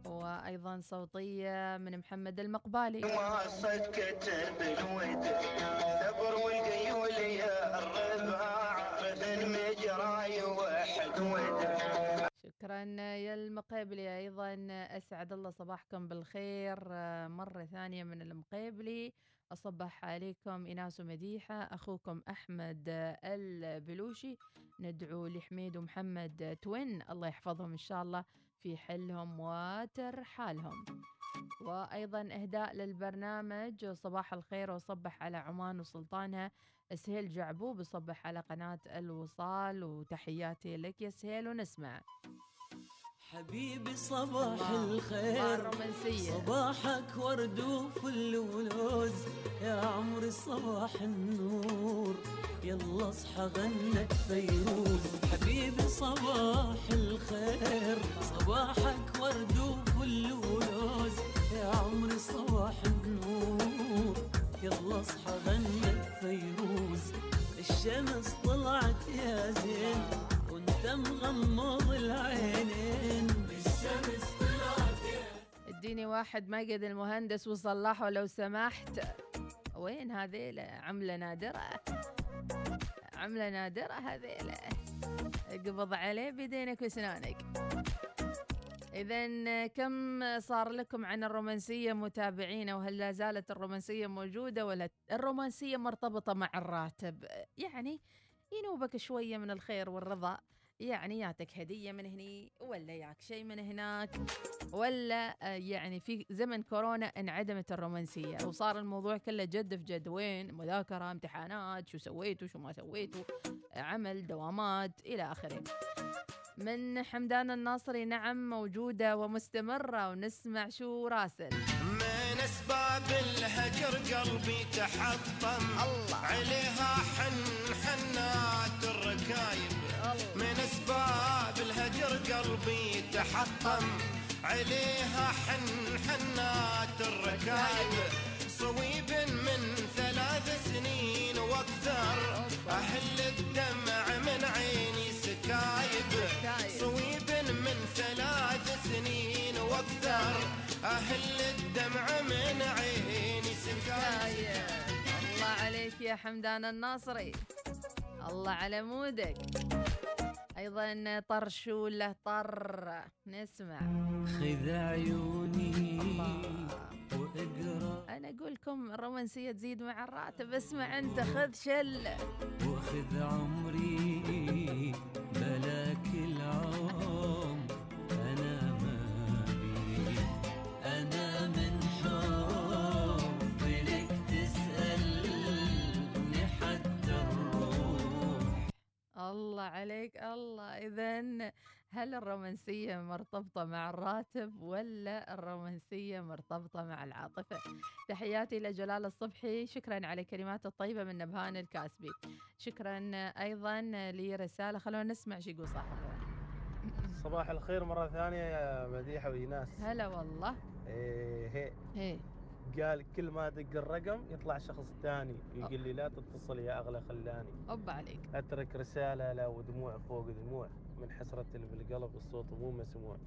وأيضا صوتية من محمد المقبالي. كتب الود الرباع مجراي وأحد ود. شكرا يا المقيبلي أيضا أسعد الله صباحكم بالخير. مرة ثانية من المقيبلي أصبح عليكم إناس ومديحة أخوكم أحمد البلوشي. ندعو لحميد ومحمد توين. الله يحفظهم إن شاء الله. في حلهم وترحالهم وأيضا إهداء للبرنامج صباح الخير وصبح على عمان وسلطانها. سهيل جعبوب صبح على قناة الوصال وتحياتي لك يا سهيل ونسمع. حبيبي صباح الخير. صباحك ورد وفل ولوز. يا عمري صباح النور. يلا اصحى غنت فيروز حبيبي صباح الخير. صباحك ورد وفل ولوز. يا عمري صباح النور. يلا اصحى غنت فيروز الشمس طلعت يا زين. وانت مغمض العينين. الشمس طلعت اديني واحد مقد المهندس وصلحه لو سمحت. وين هذيله عملة نادرة. عملة نادرة هذيله اقبض عليه بيدينك واسنانك. إذا كم صار لكم عن الرومانسية متابعينا؟ وهل لا زالت الرومانسية موجودة ولا الرومانسية مرتبطة مع الراتب؟ يعني ينوبك شوية من الخير والرضا. يعني ياتك هدية من هني ولا ياك شيء من هناك ولا آه، يعني في زمن كورونا انعدمت الرومانسية وصار الموضوع كله جد في جد وين؟ مذاكرة امتحانات شو سويتوا شو ما سويتوا عمل دوامات إلى آخره. من حمدان الناصري نعم موجودة ومستمرة ونسمع شو راسل. من أسباب الهجر قلبي تحطم الله. عليها حن حنات الركايب. من تحطم عليها حن حنات الركايب. صويب من ثلاث سنين وأكثر أهل الدمع من عيني سكايب. صويب من ثلاث سنين وأكثر أهل الدمع من عيني سكايب. الله عليك يا حمدان الناصري. الله على مودك. أيضا طرشوله طر؟ نسمع. خذ عيوني وإقرأ. أنا أقول لكم الرومانسية تزيد مع الراتب. اسمع أنت خذ شله وخذ عمري بلاك العمر عليك الله. اذا هل الرومانسية مرتبطة مع الراتب ولا الرومانسية مرتبطة مع العاطفة؟ تحياتي لجلال الصبحي. شكرا على كلمات الطيبة من نبهان الكاسبي. شكرا أيضا لرسالة. خلونا نسمع شو يقول صاحبنا صباح الخير مرة ثانية يا مديحة وإيناس. هلا والله. إيه هي. إيه. قال كل ما أدق الرقم يطلع شخص ثاني يقول لي لا تتصل يا أغلى خلاني. أب عليك. أترك رسالة لا ودموع فوق دموع من حسرة اللي بالقلب الصوت مو مسموع.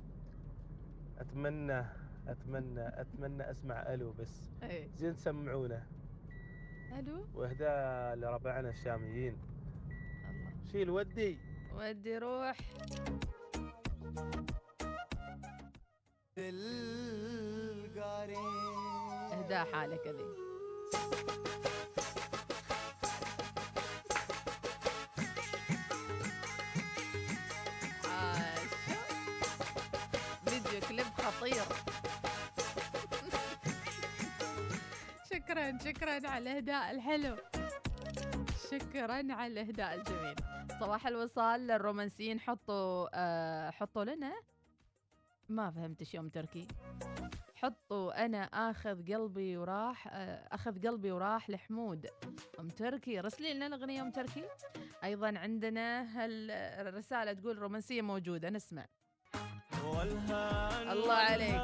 أتمنى أتمنى أتمنى أسمع ألو بس. إيه. زين سمعونا. ألو؟ وإهداء لربعنا الشاميين. الله. شيل ودي. ودي روح. اهداء حالك ذي عاشو. فيديو كليب خطير. شكرا شكرا على الإهداء الحلو. شكرا على الإهداء الجميل. صباح الوصال للرومانسيين. حطوا آه حطوا لنا. ما فهمت يوم تركي. حطوا أنا آخذ قلبي وراح آه أخذ قلبي وراح لحمود. أم تركي رسلي لنا الأغنية أم تركي؟ أيضا عندنا هال الرساله تقول رومانسية موجودة نسمع. الله عليك.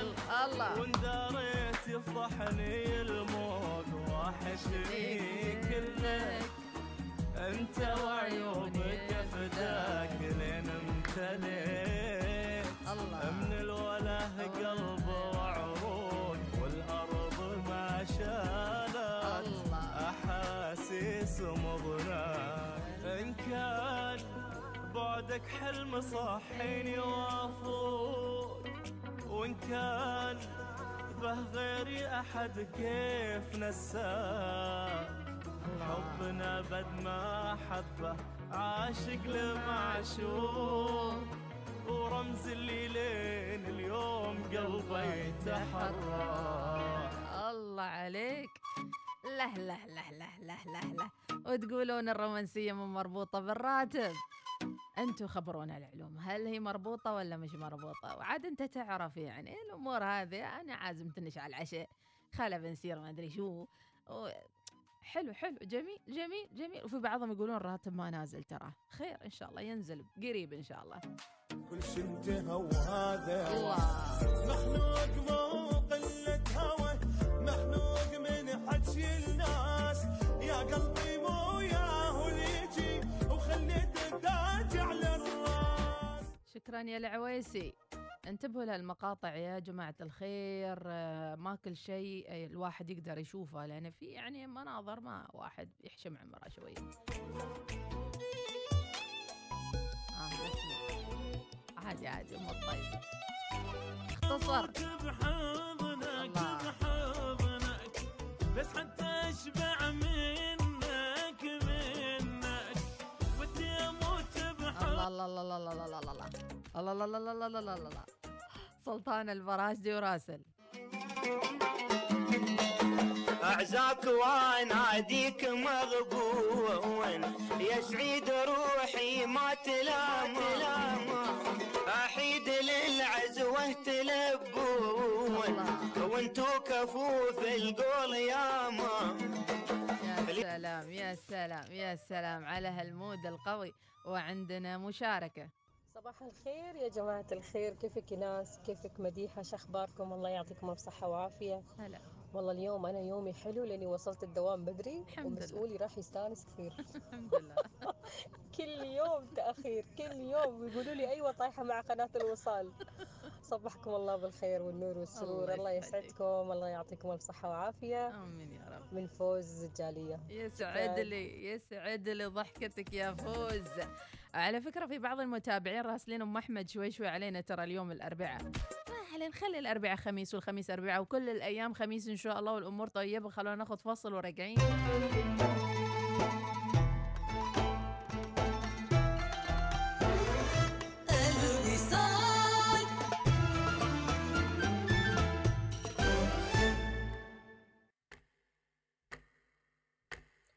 ال- الله. وان داريت يفضحني الموت وحشني كلك أنت وعيوبك بعدك حلم صحيني وافوق وإن كان به غيري أحد كيف نساه حبنا بد ما حبه عاشق لمعشوق ورمز اللي لين اليوم قلبه يتحرك الله عليك. له له له له له له له. وتقولون الرومانسية مو مربوطة بالراتب. أنتوا خبرونا العلوم هل هي مربوطة ولا مش مربوطة؟ وعاد أنت تعرف يعني الأمور هذه؟ أنا عازم تنش على العشاء خلا بنسير ما أدري شو. حلو حلو جميل جميل جميل. وفي بعضهم يقولون الراتب ما نازل ترى. خير إن شاء الله ينزل قريب إن شاء الله. كل شي انتهى وهذا. الله مخنوق مو قلة هوى مخنوق من حكي الناس. يا قلبي مو ياهو يجي وخليت التاج على الرأس. شكرا يا العويسي. انتبهوا لهالمقاطع يا جماعة الخير. آه، ما كل شيء آه، الواحد يقدر يشوفه لأن في يعني مناظر ما واحد يحشم عمره شوي. آه عادي عادي أمور طيبة. اختصر. بحضنك بحضنك بس حتى أشبع منك. الله الله الله الله الله الله الله الله الله الله الله الله سلطان البراشدي وراسل أعزاك واناديك مغبون يا سعيد روحي ما تلام أحيد للعزوة تلبون وانتو كفوف القول ياما يا سلام يا سلام يا سلام على هالمود القوي. وعندنا مشاركة. صباح الخير يا جماعة الخير. كيفك ناس؟ كيفك مديحة؟ شو أخباركم؟ الله يعطيكم ألف صحة وعافية هلا. والله اليوم أنا يومي حلو لأني وصلت الدوام بدري الحمد. ومسؤولي راح يستانس كثير. الحمد لله. كل يوم تأخير كل يوم يقولوا لي أيوة طايحة مع قناة الوصال. صبحكم الله بالخير والنور والسرور. الله الله يسعدك. يسعدكم الله يعطيكم ألف صحة وعافية. آمين يا رب. من فوز الجالية. يسعد لي يسعد لي ضحكتك يا فوز. على فكرة في بعض المتابعين راسلين أم أحمد شوي شوي علينا ترى اليوم الأربعاء. ما نخلي الأربعاء خميس والخميس أربعاء وكل الأيام خميس إن شاء الله والأمور طيبة. خلونا ناخذ فصل وراجعين.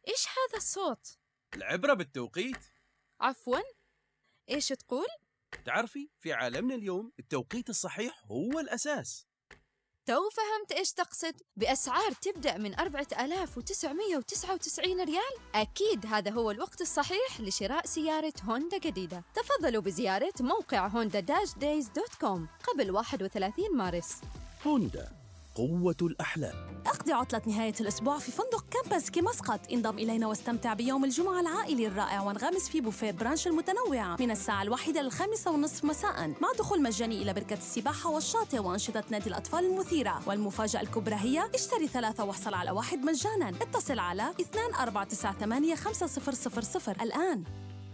إيش هذا الصوت؟ العبرة بالتوقيت. عفوا. إيش تقول؟ تعرفي في عالمنا اليوم التوقيت الصحيح هو الأساس. تو فهمت إيش تقصد؟ بأسعار تبدأ من 4999 ريال؟ أكيد هذا هو الوقت الصحيح لشراء سيارة هوندا جديدة. تفضلوا بزيارة موقع Honda dash days dot com قبل 31 مارس. هوندا. قوة الأحلام. أقضي عطلة نهاية الأسبوع في فندق كمبينسكي مسقط. انضم إلينا واستمتع بيوم الجمعة العائلي الرائع وانغمس في بوفيه brunch المتنوعة. من الساعة الواحدة للخامسة ونصف مساء. مع دخول مجاني إلى بركة السباحة والشاطئ وأنشطة نادي الأطفال المثيرة. والمفاجأة الكبرى هي اشتري ثلاثة واحصل على واحد مجانا. اتصل على 2498 5000 الآن.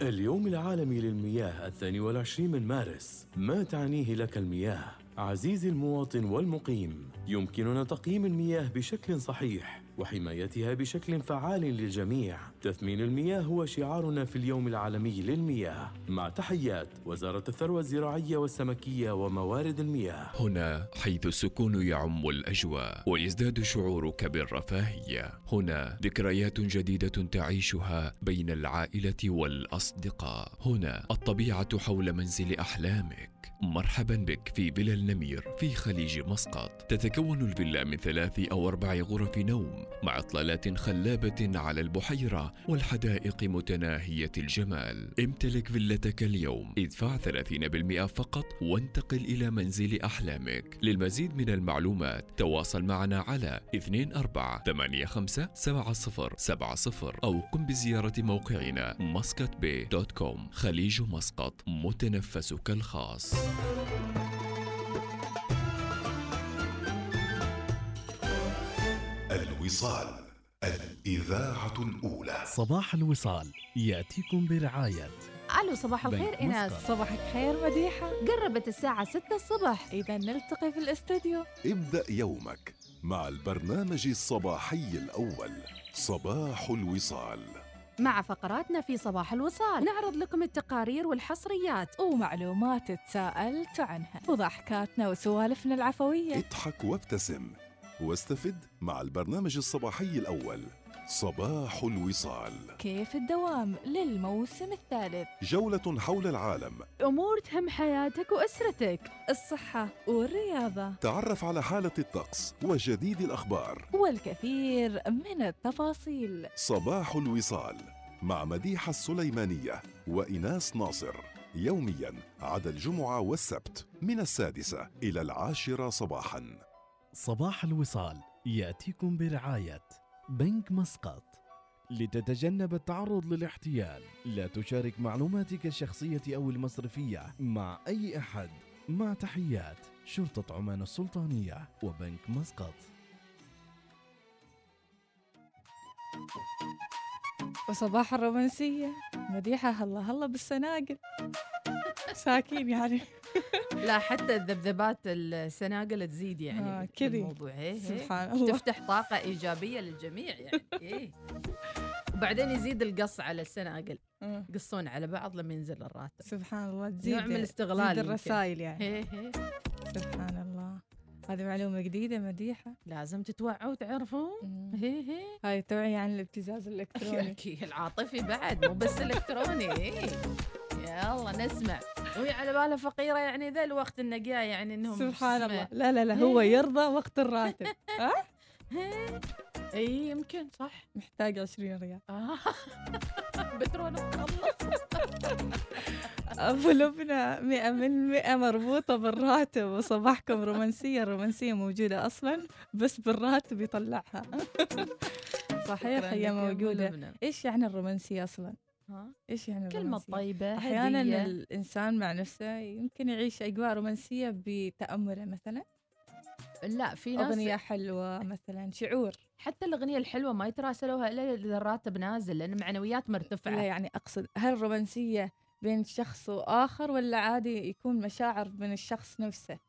اليوم العالمي للمياه الثاني والعشرين من مارس. ما تعنيه لك المياه؟ عزيزي المواطن والمقيم يمكننا تقييم المياه بشكل صحيح وحمايتها بشكل فعال للجميع. تثمين المياه هو شعارنا في اليوم العالمي للمياه. مع تحيات وزارة الثروة الزراعية والسمكية وموارد المياه. هنا حيث السكون يعم الأجواء ويزداد شعورك بالرفاهية. هنا ذكريات جديدة تعيشها بين العائلة والأصدقاء. هنا الطبيعة حول منزل أحلامك. مرحبا بك في فيلا النمير في خليج مسقط. تتكون الفيلا من ثلاث أو أربع غرف نوم مع إطلالات خلابة على والحدائق متناهية الجمال. امتلك فيلتك اليوم. ادفع 30% فقط وانتقل إلى منزل أحلامك. للمزيد من المعلومات تواصل معنا على 24857070 أو قم بزيارة موقعنا Muscat Bay dot com. خليج مسقط متنفسك الخاص. الوصال. الإذاعة الأولى. صباح الوصال يأتيكم برعاية ألو صباح الخير مسقط. صباحك خير مديحة. قربت الساعة 6 الصبح. إذا نلتقي في الاستوديو. ابدأ يومك مع البرنامج الصباحي الأول صباح الوصال. مع فقراتنا في صباح الوصال نعرض لكم التقارير والحصريات ومعلومات تساءلت عنها وضحكاتنا وسوالفنا العفوية. اضحك وابتسم. واستفد مع البرنامج الصباحي الأول. صباح الوصال. كيف الدوام للموسم الثالث؟ جولة حول العالم. أمور تهم حياتك وأسرتك. الصحة والرياضة. تعرف على حالة الطقس وجديد الأخبار. والكثير من التفاصيل. صباح الوصال مع مديحة السليمانية وإناس ناصر. يوميا عدا الجمعة والسبت من السادسة إلى العاشرة صباحاً. صباح الوصال يأتيكم برعاية بنك مسقط. لتتجنب التعرض للاحتيال لا تشارك معلوماتك الشخصية أو المصرفية مع أي أحد. مع تحيات شرطة عمان السلطانية وبنك مسقط. وصباح الرومانسية. مديحة هلا هلا بالسناقل. ساكين يعني. لا حتى الذبذبات السناقل تزيد يعني آه، كذي. الموضوع. إيه إيه. سبحان الله. تفتح طاقة إيجابية للجميع يعني. إيه. وبعدين يزيد القص على السناقل. مم. يقصون على بعض لما ينزل الراتب. سبحان الله تزيد نوع من الاستغلال تزيد. الرسائل يعني. هي هي سبحان الله. هذه معلومة جديدة مديحة. لازم تتوعوا وتعرفون هي هي هاي توعية عن الابتزاز الإلكتروني. العاطفي بعد مو بس إلكتروني. إيه. يلا نسمع. وهي على بالها فقيرة يعني ذا الوقت جاي يعني إنهم سبحان الله لا لا لا هو هي. يرضى وقت الراتب ها. إي يمكن صح محتاج 20 ريال آه. بترول أبو لبنى مئة من مئة مربوطة بالراتب وصباحكم رومانسية الرومانسية موجودة أصلا بس بالراتب يطلعها صحيح هي لبنى. إيش يعني الرومانسية أصلا؟ ها؟ إيش يعني كلمة؟ طيبة أحيانا هدية. الإنسان مع نفسه يمكن يعيش أجواء رومانسية بتأمله مثلا لا في ناس أغنية حلوة مثلا شعور حتى الأغنية الحلوة ما يتراسلوها إلا اذا الراتب نازل لأن معنويات مرتفعة لا يعني أقصد هل الرومانسية بين شخص وآخر ولا عادي يكون مشاعر من الشخص نفسه؟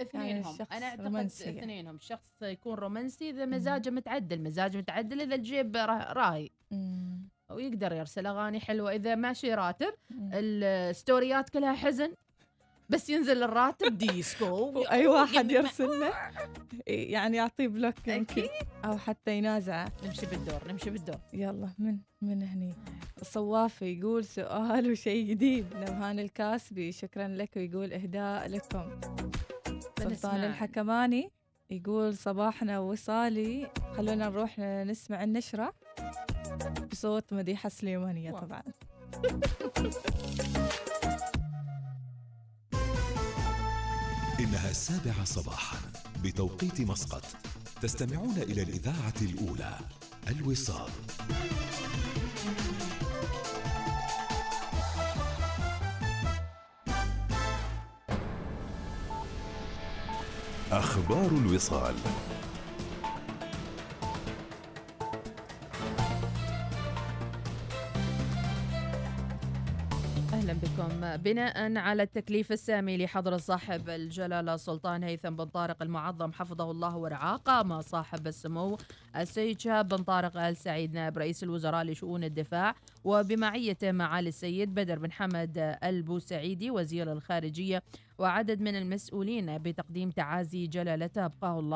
اثنينهم الشخص أنا أعتقد رومانسية. اثنينهم شخص يكون رومانسي إذا مزاجه متعدل مزاجه متعدل إذا الجيب را- راي ويقدر يرسل أغاني حلوة. إذا ماشي راتب الستوريات كلها حزن بس ينزل الراتب ديسكو. أي واحد يرسل له يعني يعطيه block يمكن. أو حتى ينازعه. نمشي بالدور نمشي بالدور. يلا من من هني. الصوافي يقول سؤال وشيء جديد. نبهان الكاسبي شكرا لك. ويقول إهداء لكم. سلطان. الحكماني يقول صباحنا وصالي. خلونا نروح نسمع النشرة. بصوت مديحة سليمانية طبعا. إنها السابعة صباحا بتوقيت مسقط. تستمعون إلى الإذاعة الأولى الوصال. أخبار الوصال. أهلا بكم. بناء على التكليف السامي لحضرة صاحب الجلالة سلطان هيثم بن طارق المعظم حفظه الله ورعاه قام صاحب السمو السيد شهاب بن طارق آل سعيد نائب رئيس الوزراء لشؤون الدفاع وبمعيته معالي السيد بدر بن حمد البوسعيدي وزير الخارجية وعدد من المسؤولين بتقديم تعازي جلالته. أبقاه الله.